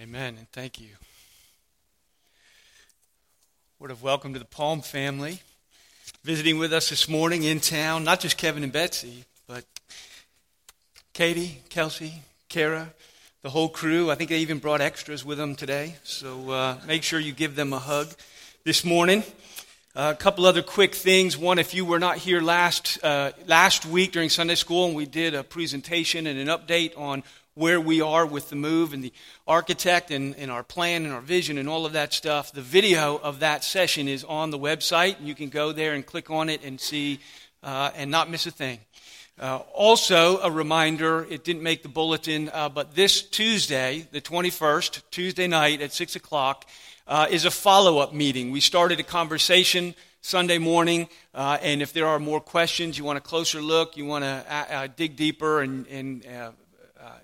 Amen, and thank you. Word of welcome to the Palm family. Visiting with us this morning in town, not just Kevin and Betsy, but Katie, Kelsey, Kara, the whole crew. I think they even brought extras with them today, so uh, make sure you give them a hug this morning. Uh, a couple other quick things. One, if you were not here last uh, last week during Sunday school, and we did a presentation and an update on where we are with the move and the architect and, and, our plan and our vision and all of that stuff. The video of that session is on the website. You can go there and click on it and see uh, and not miss a thing. Uh, also, a reminder it didn't make the bulletin, uh, but this Tuesday, the 21st, Tuesday night at 6 o'clock, uh, is a follow up meeting. We started a conversation Sunday morning, uh, and if there are more questions, you want a closer look, you want to uh, dig deeper and, and uh,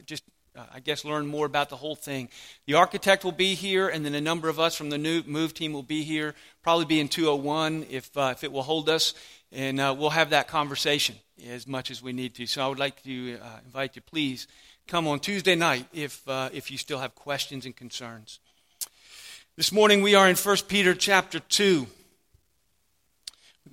just, uh, I guess, learn more about the whole thing. The architect will be here, and then a number of us from the new move team will be here. Probably be in 201 if, uh, if it will hold us, and we'll have that conversation as much as we need to. So I would like to invite you, please come on Tuesday night if, if you still have questions and concerns. This morning we are in 1 Peter chapter 2.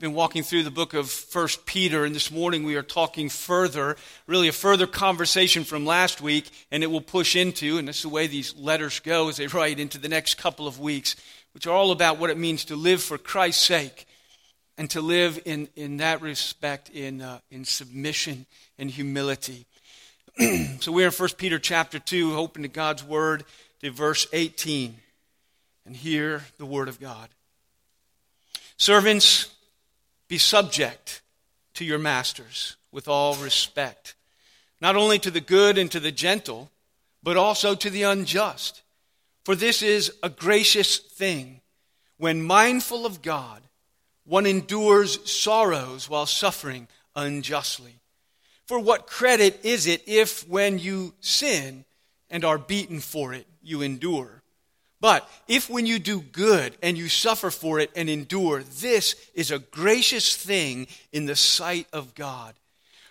Been walking through the book of First Peter, and this morning we are talking further, really a further conversation from last week, and it will push into, and this is the way these letters go as they write, into the next couple of weeks, which are all about what it means to live for Christ's sake and to live in, in that respect in, uh, in submission and humility. so we're in 1 Peter chapter 2, open to God's word to verse 18, and hear the word of God. Servants, be subject to your masters with all respect, not only to the good and to the gentle, but also to the unjust. For this is a gracious thing. When mindful of God, one endures sorrows while suffering unjustly. For what credit is it if, when you sin and are beaten for it, you endure? But if when you do good and you suffer for it and endure, this is a gracious thing in the sight of God.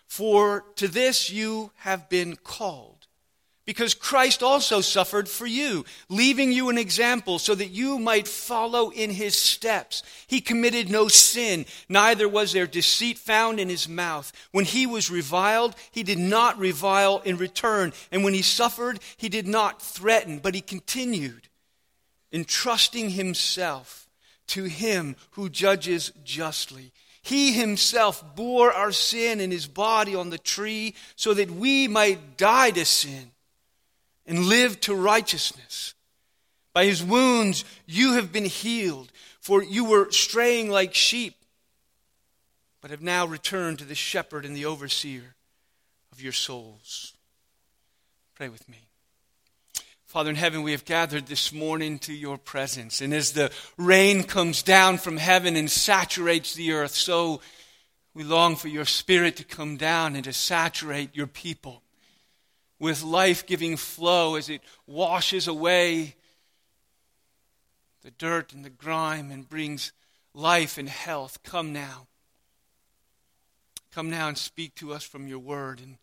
For to this you have been called. Because Christ also suffered for you, leaving you an example so that you might follow in his steps. He committed no sin, neither was there deceit found in his mouth. When he was reviled, he did not revile in return. And when he suffered, he did not threaten, but he continued entrusting himself to him who judges justly. He himself bore our sin in his body on the tree so that we might die to sin and live to righteousness. By his wounds you have been healed, for you were straying like sheep, but have now returned to the shepherd and the overseer of your souls. Pray with me. Father in heaven, we have gathered this morning to your presence. And as the rain comes down from heaven and saturates the earth, so we long for your spirit to come down and to saturate your people with life giving flow as it washes away the dirt and the grime and brings life and health. Come now. Come now and speak to us from your word and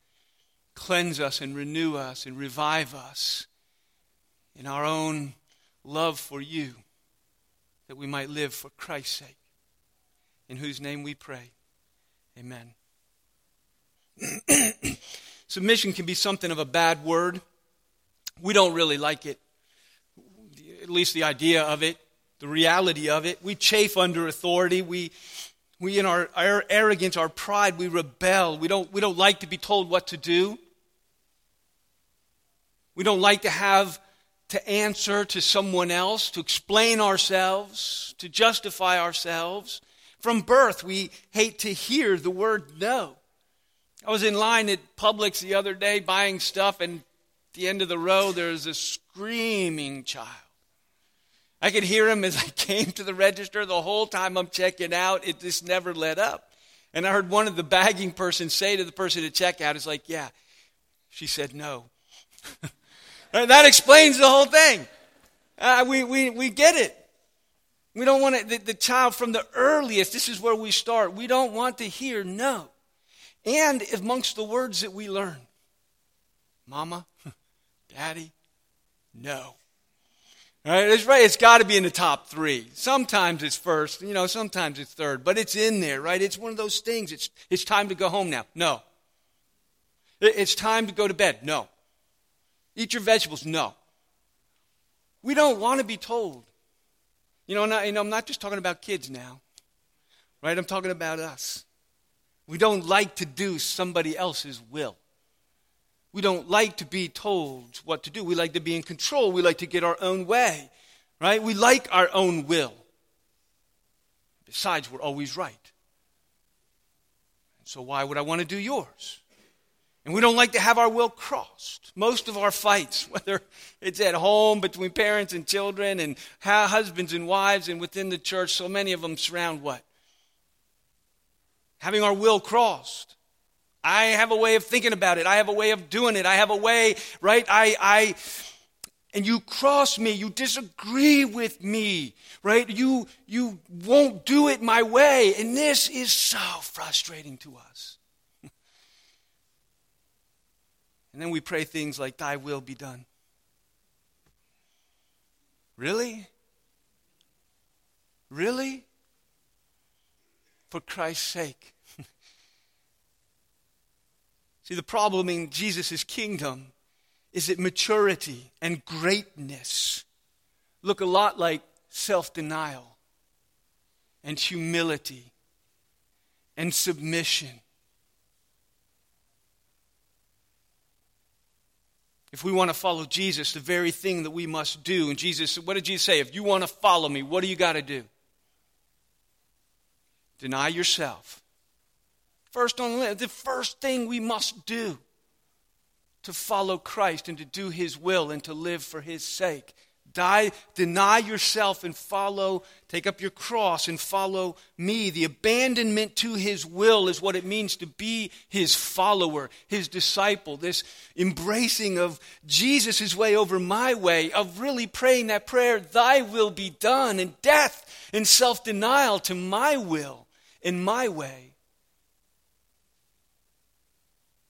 cleanse us and renew us and revive us in our own love for you, that we might live for Christ's sake, in whose name we pray. Amen. Submission can be something of a bad word. We don't really like it, at least the idea of it, the reality of it. We chafe under authority. We, we in our, our arrogance, our pride, we rebel. We don't, we don't like to be told what to do. We don't like to have to answer to someone else, to explain ourselves, to justify ourselves. From birth, we hate to hear the word no. I was in line at Publix the other day buying stuff, and at the end of the row, there's a screaming child. I could hear him as I came to the register the whole time I'm checking out. It just never let up. And I heard one of the bagging persons say to the person at checkout, "It's like, yeah." She said no. That explains the whole thing. Uh, we, we, we get it. We don't want to, the, the child from the earliest, this is where we start. We don't want to hear no. And amongst the words that we learn, mama, daddy, no. Right? It's right. It's got to be in the top three. Sometimes it's first, you know, sometimes it's third, but it's in there, right? It's one of those things. It's, it's time to go home now. No. It's time to go to bed. No. Eat your vegetables. No. We don't want to be told. You know, I'm not just talking about kids now, right? I'm talking about us. We don't like to do somebody else's will. We don't like to be told what to do. We like to be in control. We like to get our own way, right? We like our own will. Besides, we're always right. So why would I want to do yours? And we don't like to have our will crossed. Most of our fights, whether it's at home between parents and children and husbands and wives and within the church, so many of them surround what? Having our will crossed. I have a way of thinking about it. I have a way of doing it. I have a way, right? I, I, and you cross me, you disagree with me, right? You, you won't do it my way. And this is so frustrating to us. And then we pray things like, Thy will be done. Really? Really? For Christ's sake. See, the problem in Jesus' kingdom is that maturity and greatness look a lot like self denial and humility and submission. If we want to follow Jesus, the very thing that we must do, and Jesus, what did Jesus say? If you want to follow me, what do you got to do? Deny yourself First on the list, the first thing we must do to follow Christ and to do His will and to live for His sake. Die, deny yourself and follow, take up your cross and follow me. The abandonment to his will is what it means to be his follower, his disciple. This embracing of Jesus' way over my way, of really praying that prayer, thy will be done, and death and self denial to my will and my way.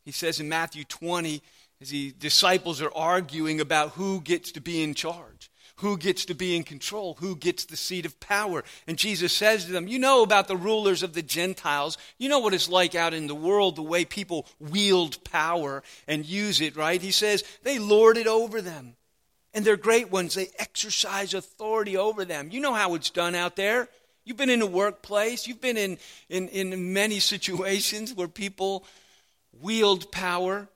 He says in Matthew 20, as the disciples are arguing about who gets to be in charge, who gets to be in control, who gets the seat of power. And Jesus says to them, You know about the rulers of the Gentiles. You know what it's like out in the world, the way people wield power and use it, right? He says, They lord it over them. And they're great ones. They exercise authority over them. You know how it's done out there. You've been in a workplace. You've been in, in, in many situations where people wield power.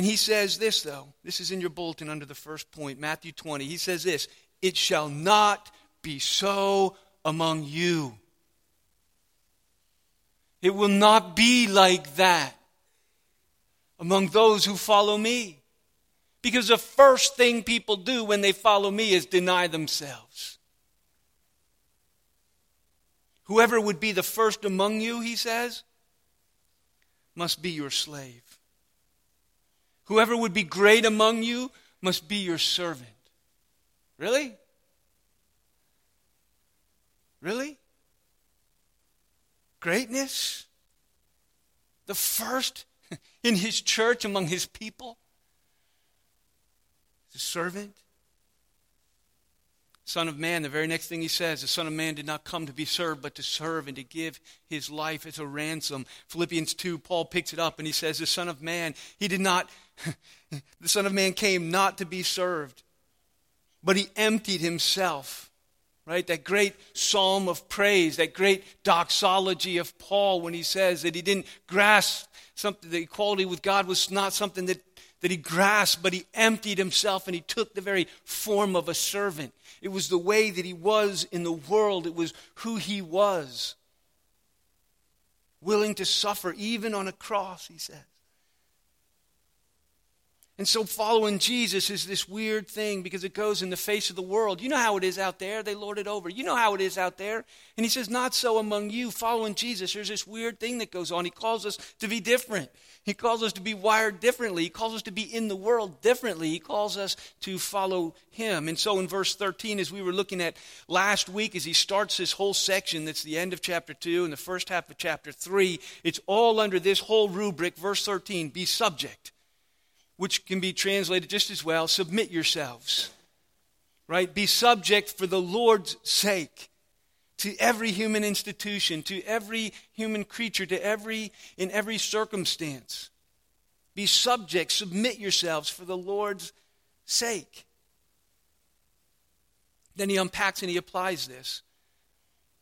And he says this, though. This is in your bulletin under the first point, Matthew 20. He says this It shall not be so among you. It will not be like that among those who follow me. Because the first thing people do when they follow me is deny themselves. Whoever would be the first among you, he says, must be your slave. Whoever would be great among you must be your servant. Really? Really? Greatness? The first in his church among his people? The servant? Son of Man, the very next thing he says, the Son of Man did not come to be served, but to serve and to give his life as a ransom. Philippians 2, Paul picks it up and he says, The Son of Man, he did not, the Son of Man came not to be served, but he emptied himself. Right? That great psalm of praise, that great doxology of Paul when he says that he didn't grasp something, the equality with God was not something that, that he grasped, but he emptied himself and he took the very form of a servant. It was the way that he was in the world, it was who he was. Willing to suffer, even on a cross, he says. And so following Jesus is this weird thing because it goes in the face of the world. You know how it is out there. They lord it over. You know how it is out there. And he says, Not so among you. Following Jesus, there's this weird thing that goes on. He calls us to be different. He calls us to be wired differently. He calls us to be in the world differently. He calls us to follow him. And so in verse 13, as we were looking at last week, as he starts this whole section that's the end of chapter 2 and the first half of chapter 3, it's all under this whole rubric, verse 13 be subject which can be translated just as well submit yourselves. right? Be subject for the Lord's sake to every human institution, to every human creature, to every in every circumstance. Be subject, submit yourselves for the Lord's sake. Then he unpacks and he applies this.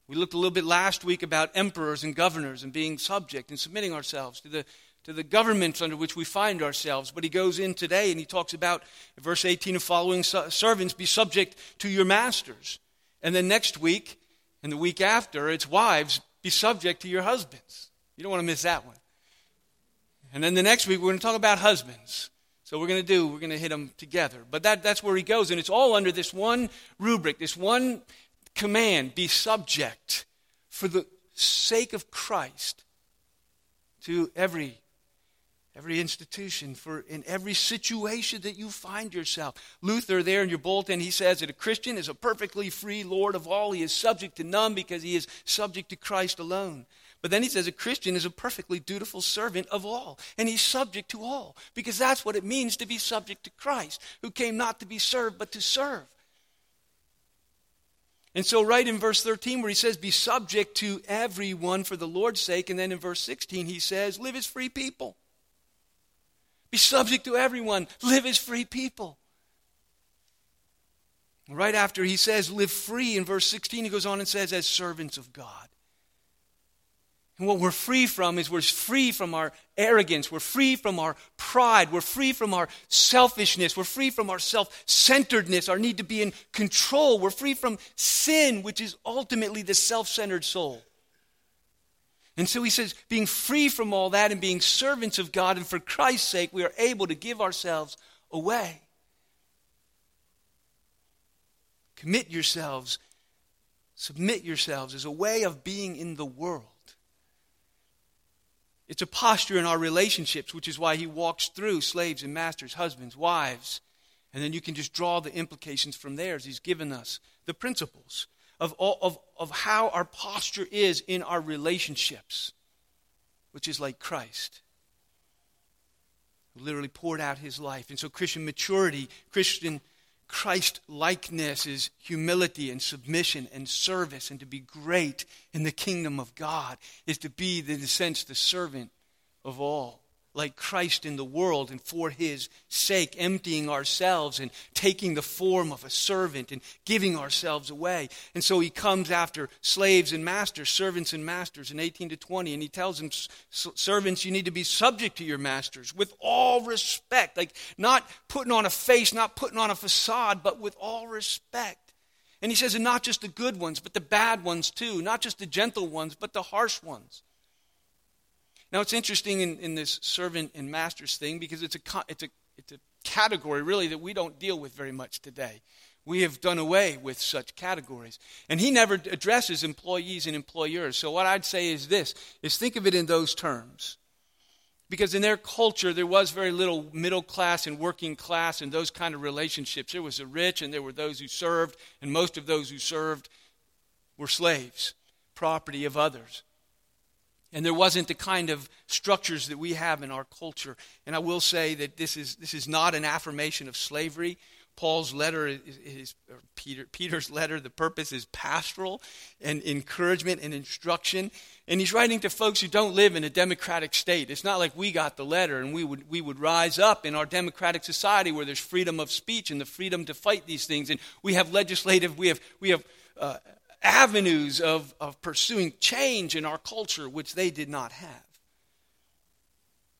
We looked a little bit last week about emperors and governors and being subject and submitting ourselves to the to the governments under which we find ourselves. But he goes in today and he talks about verse 18 and following servants be subject to your masters. And then next week and the week after, it's wives, be subject to your husbands. You don't want to miss that one. And then the next week, we're going to talk about husbands. So we're going to do, we're going to hit them together. But that, that's where he goes. And it's all under this one rubric, this one command be subject for the sake of Christ to every every institution, for in every situation that you find yourself. Luther, there in your bulletin, he says that a Christian is a perfectly free Lord of all. He is subject to none because he is subject to Christ alone. But then he says a Christian is a perfectly dutiful servant of all, and he's subject to all, because that's what it means to be subject to Christ, who came not to be served, but to serve. And so, right in verse 13, where he says, Be subject to everyone for the Lord's sake, and then in verse 16, he says, Live as free people. Be subject to everyone. Live as free people. Right after he says, live free, in verse 16, he goes on and says, as servants of God. And what we're free from is we're free from our arrogance. We're free from our pride. We're free from our selfishness. We're free from our self centeredness, our need to be in control. We're free from sin, which is ultimately the self centered soul. And so he says, being free from all that and being servants of God, and for Christ's sake, we are able to give ourselves away. Commit yourselves, submit yourselves as a way of being in the world. It's a posture in our relationships, which is why he walks through slaves and masters, husbands, wives. And then you can just draw the implications from there as he's given us the principles of, all, of, of how our posture is in our relationships, which is like Christ, who literally poured out his life. And so, Christian maturity, Christian Christ likeness is humility and submission and service, and to be great in the kingdom of God is to be, in a sense, the servant of all like Christ in the world and for his sake, emptying ourselves and taking the form of a servant and giving ourselves away. And so he comes after slaves and masters, servants and masters in 18 to 20, and he tells them, Servants, you need to be subject to your masters with all respect, like not putting on a face, not putting on a facade, but with all respect. And he says, and not just the good ones, but the bad ones too, not just the gentle ones, but the harsh ones. Now, it's interesting in, in this servant and master's thing because it's a, it's, a, it's a category really that we don't deal with very much today. We have done away with such categories. And he never addresses employees and employers. So what I'd say is this is think of it in those terms. Because in their culture there was very little middle class and working class and those kind of relationships. There was the rich and there were those who served, and most of those who served were slaves, property of others. And there wasn't the kind of structures that we have in our culture. And I will say that this is, this is not an affirmation of slavery. Paul's letter is, is Peter, Peter's letter, the purpose is pastoral and encouragement and instruction. And he's writing to folks who don't live in a democratic state. It's not like we got the letter and we would, we would rise up in our democratic society where there's freedom of speech and the freedom to fight these things. And we have legislative, we have, we have uh, avenues of, of pursuing change in our culture, which they did not have.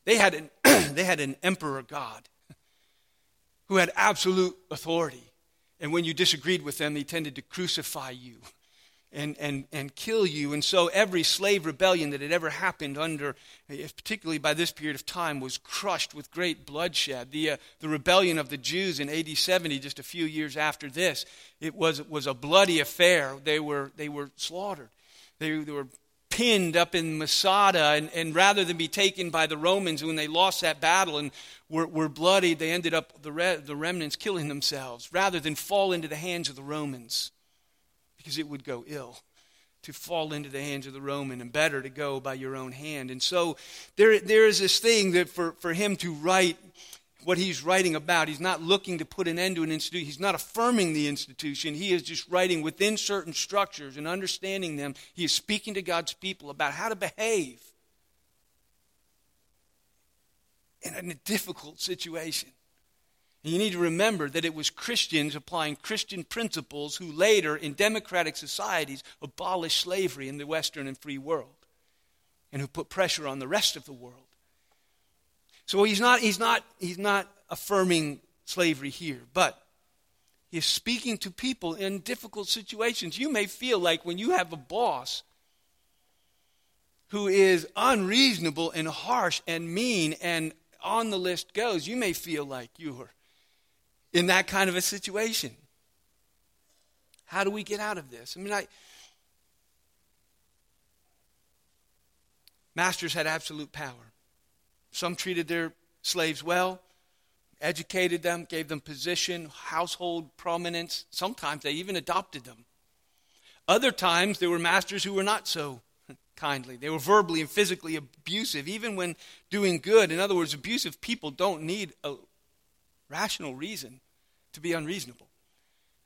They had an, they had an emperor God who had absolute authority. And when you disagreed with them, he tended to crucify you and, and, and kill you. And so every slave rebellion that had ever happened under, particularly by this period of time, was crushed with great bloodshed. The, uh, the rebellion of the Jews in AD 70, just a few years after this, it was, was a bloody affair. They were, they were slaughtered. They, they were pinned up in Masada, and, and rather than be taken by the Romans when they lost that battle and were, were bloodied, they ended up, the, re, the remnants, killing themselves rather than fall into the hands of the Romans because it would go ill to fall into the hands of the Roman and better to go by your own hand. And so there, there is this thing that for, for him to write what he's writing about. He's not looking to put an end to an institution. He's not affirming the institution. He is just writing within certain structures and understanding them. He is speaking to God's people about how to behave in a difficult situation. And you need to remember that it was Christians applying Christian principles who later, in democratic societies, abolished slavery in the Western and free world and who put pressure on the rest of the world. So he's not, he's not, he's not affirming slavery here, but he is speaking to people in difficult situations. You may feel like when you have a boss who is unreasonable and harsh and mean and on the list goes, you may feel like you are in that kind of a situation. How do we get out of this? I mean, I, masters had absolute power. Some treated their slaves well, educated them, gave them position, household prominence. Sometimes they even adopted them. Other times there were masters who were not so kindly. They were verbally and physically abusive, even when doing good. In other words, abusive people don't need a rational reason to be unreasonable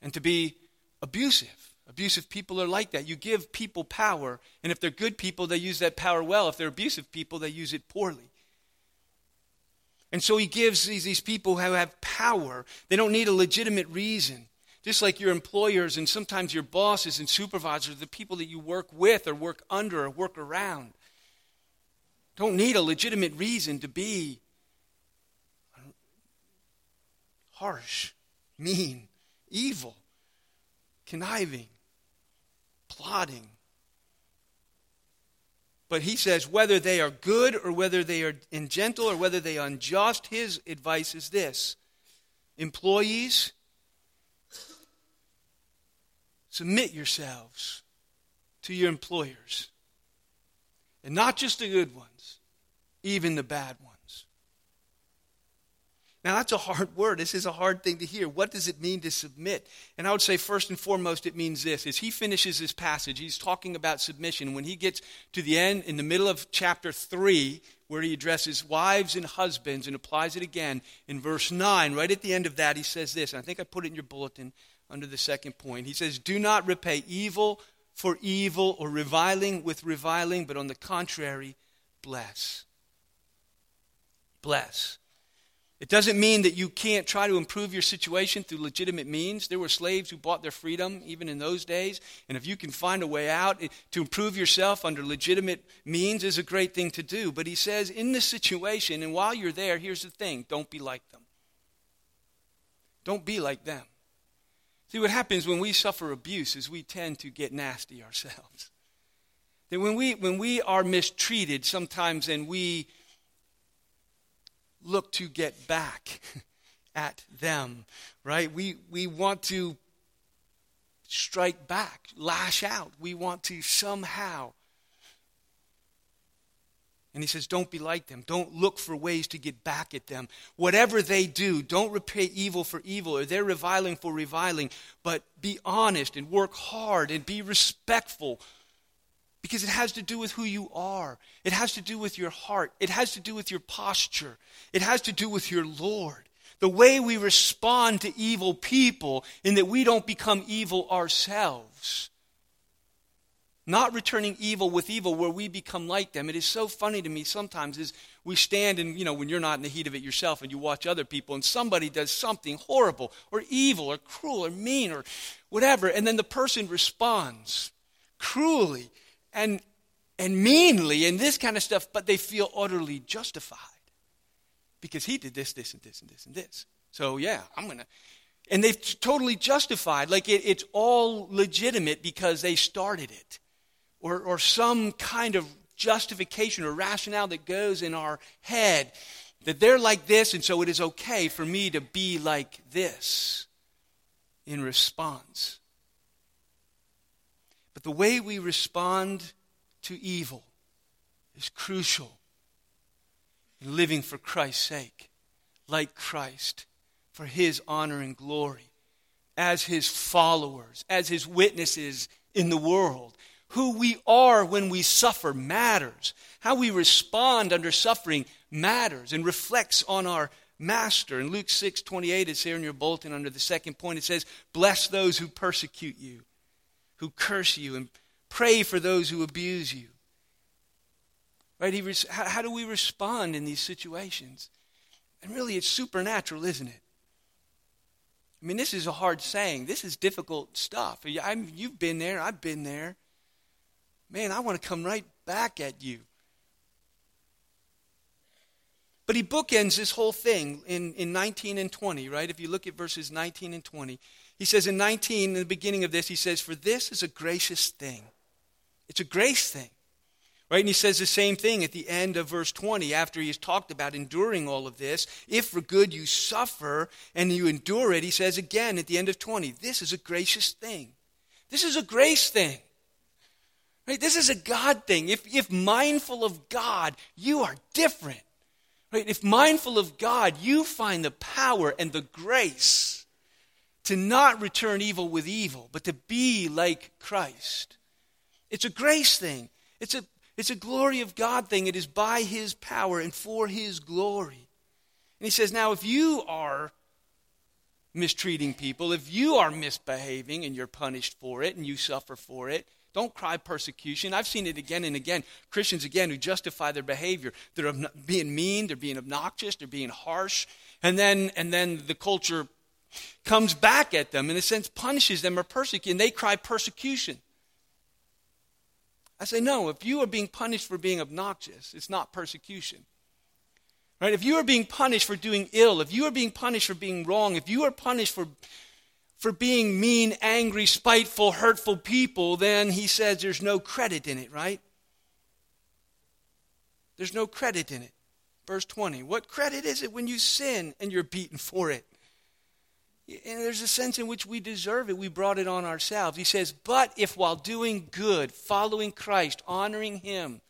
and to be abusive. Abusive people are like that. You give people power, and if they're good people, they use that power well. If they're abusive people, they use it poorly. And so he gives these, these people who have power, they don't need a legitimate reason. Just like your employers and sometimes your bosses and supervisors, the people that you work with or work under or work around, don't need a legitimate reason to be harsh, mean, evil, conniving, plotting, but he says whether they are good or whether they are gentle or whether they are unjust, his advice is this employees, submit yourselves to your employers. And not just the good ones, even the bad ones. Now, that's a hard word. This is a hard thing to hear. What does it mean to submit? And I would say, first and foremost, it means this. As he finishes this passage, he's talking about submission. When he gets to the end, in the middle of chapter 3, where he addresses wives and husbands and applies it again, in verse 9, right at the end of that, he says this. And I think I put it in your bulletin under the second point. He says, Do not repay evil for evil or reviling with reviling, but on the contrary, bless. Bless. It doesn't mean that you can't try to improve your situation through legitimate means. There were slaves who bought their freedom even in those days. And if you can find a way out to improve yourself under legitimate means is a great thing to do. But he says in this situation, and while you're there, here's the thing don't be like them. Don't be like them. See, what happens when we suffer abuse is we tend to get nasty ourselves. That when we, when we are mistreated, sometimes and we look to get back at them, right? We, we want to strike back, lash out. We want to somehow. And he says, Don't be like them. Don't look for ways to get back at them. Whatever they do, don't repay evil for evil or they're reviling for reviling, but be honest and work hard and be respectful because it has to do with who you are. It has to do with your heart. It has to do with your posture. It has to do with your Lord. The way we respond to evil people, in that we don't become evil ourselves. Not returning evil with evil where we become like them. It is so funny to me sometimes is we stand and, you know, when you're not in the heat of it yourself and you watch other people and somebody does something horrible or evil or cruel or mean or whatever, and then the person responds cruelly and, and meanly and this kind of stuff, but they feel utterly justified because he did this, this, and this, and this, and this. So, yeah, I'm going to. And they've totally justified, like it, it's all legitimate because they started it. Or, or some kind of justification or rationale that goes in our head that they're like this, and so it is okay for me to be like this in response. But the way we respond to evil is crucial in living for Christ's sake, like Christ, for his honor and glory, as his followers, as his witnesses in the world. Who we are when we suffer matters. How we respond under suffering matters and reflects on our master. In Luke 6 28, it's here in your bulletin under the second point. It says, Bless those who persecute you, who curse you, and pray for those who abuse you. Right? He res- how, how do we respond in these situations? And really, it's supernatural, isn't it? I mean, this is a hard saying. This is difficult stuff. I you've been there, I've been there. Man, I want to come right back at you. But he bookends this whole thing in, in 19 and 20, right? If you look at verses 19 and 20, he says in 19, in the beginning of this, he says, For this is a gracious thing. It's a grace thing. Right? And he says the same thing at the end of verse 20 after he has talked about enduring all of this. If for good you suffer and you endure it, he says again at the end of 20, this is a gracious thing. This is a grace thing. Right? This is a God thing. If, if mindful of God, you are different. Right? If mindful of God, you find the power and the grace to not return evil with evil, but to be like Christ. It's a grace thing. It's a, it's a glory of God thing. It is by His power and for His glory. And He says, now if you are mistreating people, if you are misbehaving and you're punished for it and you suffer for it, don't cry persecution. I've seen it again and again. Christians, again, who justify their behavior. They're being mean, they're being obnoxious, they're being harsh. And then, and then the culture comes back at them, in a sense, punishes them or persecutes, and they cry persecution. I say, no, if you are being punished for being obnoxious, it's not persecution. Right? If you are being punished for doing ill, if you are being punished for being wrong, if you are punished for for being mean, angry, spiteful, hurtful people, then he says there's no credit in it, right? There's no credit in it. Verse 20. What credit is it when you sin and you're beaten for it? And there's a sense in which we deserve it. We brought it on ourselves. He says, But if while doing good, following Christ, honoring Him,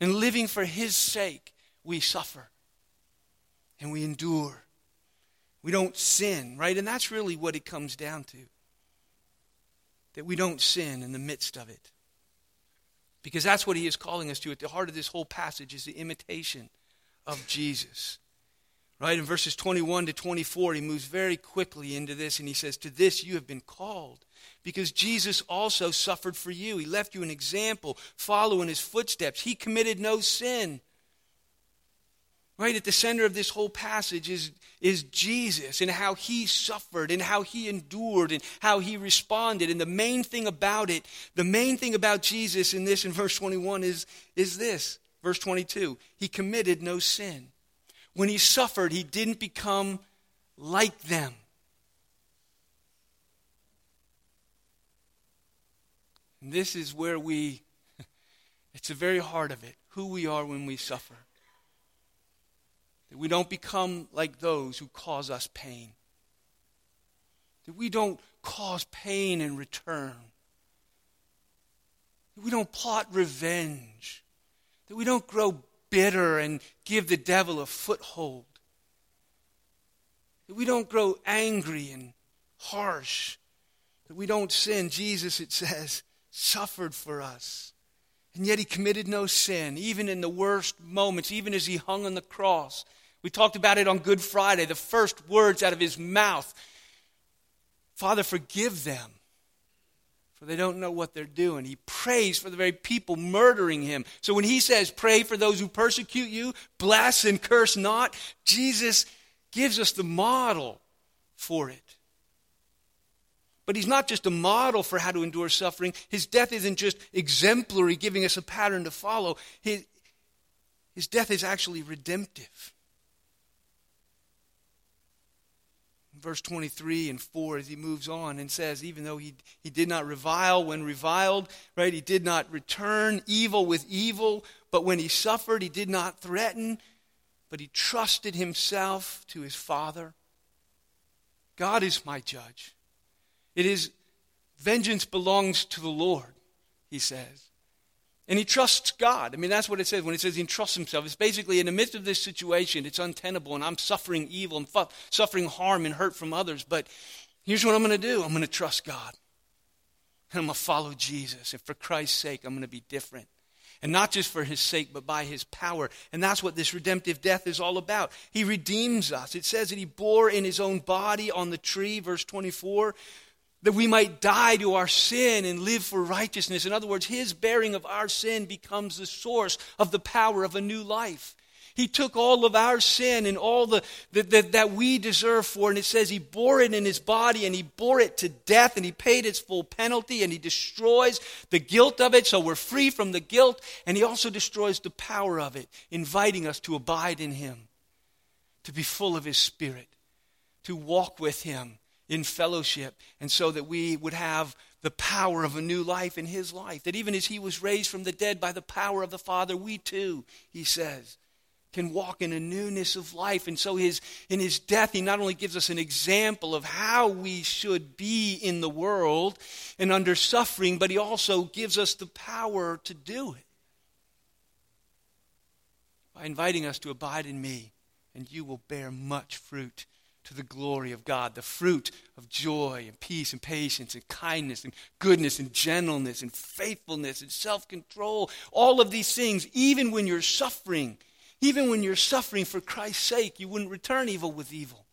and living for His sake, we suffer and we endure we don't sin, right? And that's really what it comes down to. That we don't sin in the midst of it. Because that's what he is calling us to. At the heart of this whole passage is the imitation of Jesus. Right? In verses 21 to 24, he moves very quickly into this and he says, To this you have been called. Because Jesus also suffered for you. He left you an example. Follow in his footsteps. He committed no sin. Right at the center of this whole passage is, is Jesus and how he suffered and how he endured and how he responded. And the main thing about it, the main thing about Jesus in this in verse 21 is, is this. Verse 22 He committed no sin. When he suffered, he didn't become like them. And this is where we, it's the very heart of it, who we are when we suffer. That we don't become like those who cause us pain. That we don't cause pain in return. That we don't plot revenge. That we don't grow bitter and give the devil a foothold. That we don't grow angry and harsh. That we don't sin. Jesus, it says, suffered for us. And yet he committed no sin, even in the worst moments, even as he hung on the cross. We talked about it on Good Friday, the first words out of his mouth Father, forgive them, for they don't know what they're doing. He prays for the very people murdering him. So when he says, Pray for those who persecute you, bless and curse not, Jesus gives us the model for it. But he's not just a model for how to endure suffering. His death isn't just exemplary, giving us a pattern to follow. His, his death is actually redemptive. Verse 23 and 4 as he moves on and says, even though he, he did not revile when reviled, right? He did not return evil with evil, but when he suffered, he did not threaten, but he trusted himself to his Father. God is my judge. It is vengeance belongs to the Lord, he says. And he trusts God. I mean, that's what it says when it says he entrusts himself. It's basically in the midst of this situation, it's untenable, and I'm suffering evil and fu- suffering harm and hurt from others. But here's what I'm going to do I'm going to trust God. And I'm going to follow Jesus. And for Christ's sake, I'm going to be different. And not just for his sake, but by his power. And that's what this redemptive death is all about. He redeems us. It says that he bore in his own body on the tree, verse 24, that we might die to our sin and live for righteousness. In other words, his bearing of our sin becomes the source of the power of a new life. He took all of our sin and all the, that, that we deserve for, and it says he bore it in his body and he bore it to death and he paid its full penalty and he destroys the guilt of it so we're free from the guilt and he also destroys the power of it, inviting us to abide in him, to be full of his spirit, to walk with him in fellowship, and so that we would have the power of a new life in his life. That even as he was raised from the dead by the power of the Father, we too, he says, can walk in a newness of life. And so his, in his death, he not only gives us an example of how we should be in the world and under suffering, but he also gives us the power to do it by inviting us to abide in me, and you will bear much fruit to the glory of God, the fruit of joy and peace and patience and kindness and goodness and gentleness and faithfulness and self control. All of these things, even when you're suffering, even when you're suffering for Christ's sake, you wouldn't return evil with evil.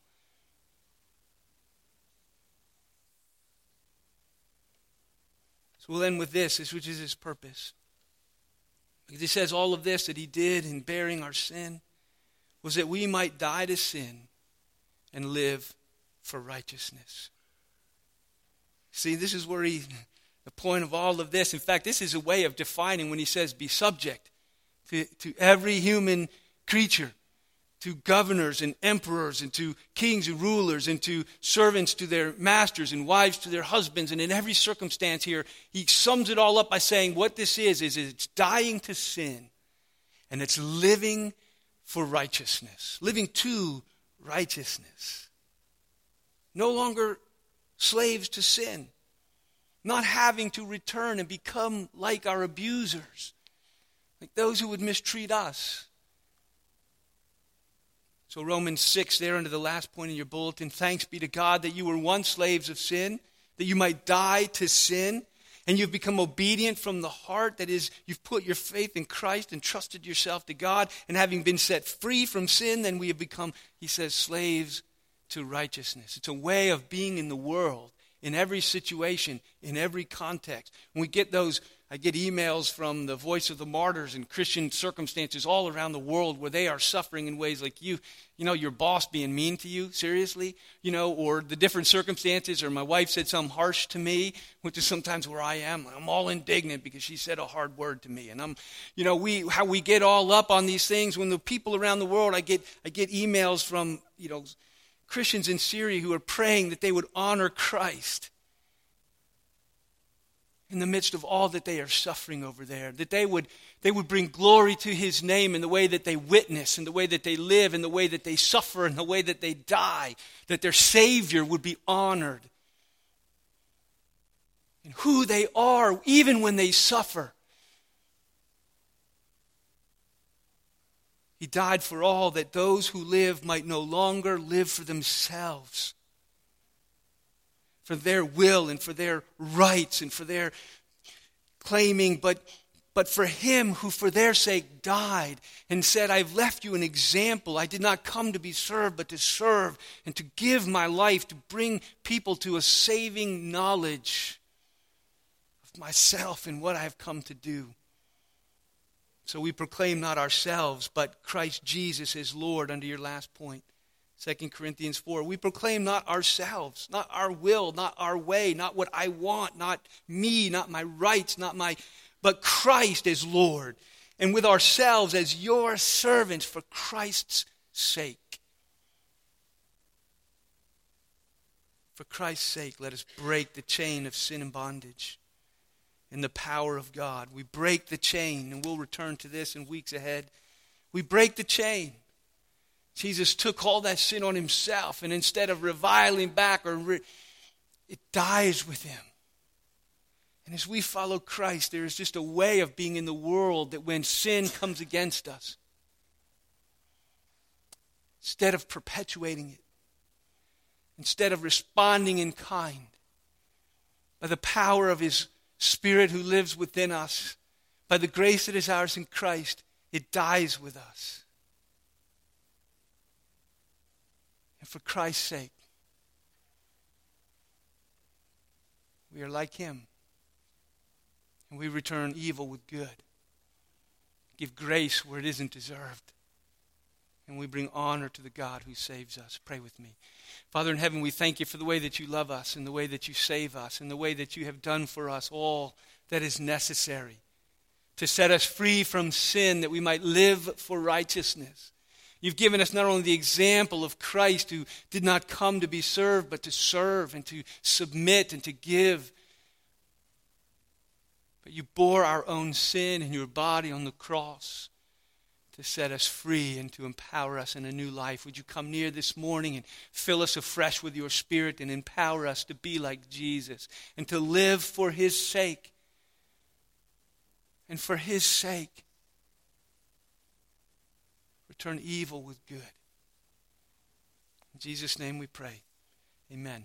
So we'll end with this, which is his purpose. Because he says all of this that he did in bearing our sin was that we might die to sin and live for righteousness. See, this is where he, the point of all of this. In fact, this is a way of defining when he says be subject to, to every human creature, to governors and emperors, and to kings and rulers, and to servants to their masters, and wives to their husbands. And in every circumstance here, he sums it all up by saying what this is is it's dying to sin, and it's living for righteousness, living to righteousness. No longer slaves to sin, not having to return and become like our abusers like those who would mistreat us. So, Romans 6, there under the last point in your bulletin thanks be to God that you were once slaves of sin, that you might die to sin, and you've become obedient from the heart. That is, you've put your faith in Christ and trusted yourself to God, and having been set free from sin, then we have become, he says, slaves to righteousness. It's a way of being in the world, in every situation, in every context. When we get those I get emails from the Voice of the Martyrs in Christian circumstances all around the world where they are suffering in ways like you, you know, your boss being mean to you, seriously, you know, or the different circumstances, or my wife said something harsh to me, which is sometimes where I am. I'm all indignant because she said a hard word to me. And I'm, you know, we, how we get all up on these things when the people around the world, I get, I get emails from, you know, Christians in Syria who are praying that they would honor Christ in the midst of all that they are suffering over there, that they would, they would bring glory to his name in the way that they witness, in the way that they live, in the way that they suffer, in the way that they die, that their Savior would be honored. And who they are, even when they suffer. He died for all that those who live might no longer live for themselves for their will and for their rights and for their claiming, but, but for him who for their sake died and said, I've left you an example. I did not come to be served, but to serve and to give my life to bring people to a saving knowledge of myself and what I have come to do. So we proclaim not ourselves, but Christ Jesus as Lord, under your last point. 2 Corinthians 4. We proclaim not ourselves, not our will, not our way, not what I want, not me, not my rights, not my, but Christ as Lord, and with ourselves as your servants for Christ's sake. For Christ's sake, let us break the chain of sin and bondage in the power of God. We break the chain, and we'll return to this in weeks ahead. We break the chain. Jesus took all that sin on himself, and instead of reviling back, or re- it dies with him. And as we follow Christ, there is just a way of being in the world that when sin comes against us, instead of perpetuating it, instead of responding in kind, by the power of His Spirit who lives within us, By the grace that is ours in Christ, it dies with us. And for Christ's sake, we are like him. And we return evil with good. Give grace where it isn't deserved. And we bring honor to the God who saves us. Pray with me. Father in heaven, we thank you for the way that you love us and the way that you save us and the way that you have done for us all that is necessary to set us free from sin that we might live for righteousness. You've given us not only the example of Christ who did not come to be served, but to serve and to submit and to give. But you bore our own sin in your body on the cross to set us free and to empower us in a new life. Would you come near this morning and fill us afresh with your Spirit and empower us to be like Jesus and to live for His sake? And for His sake, return evil with good. In Jesus' name we pray. Amen.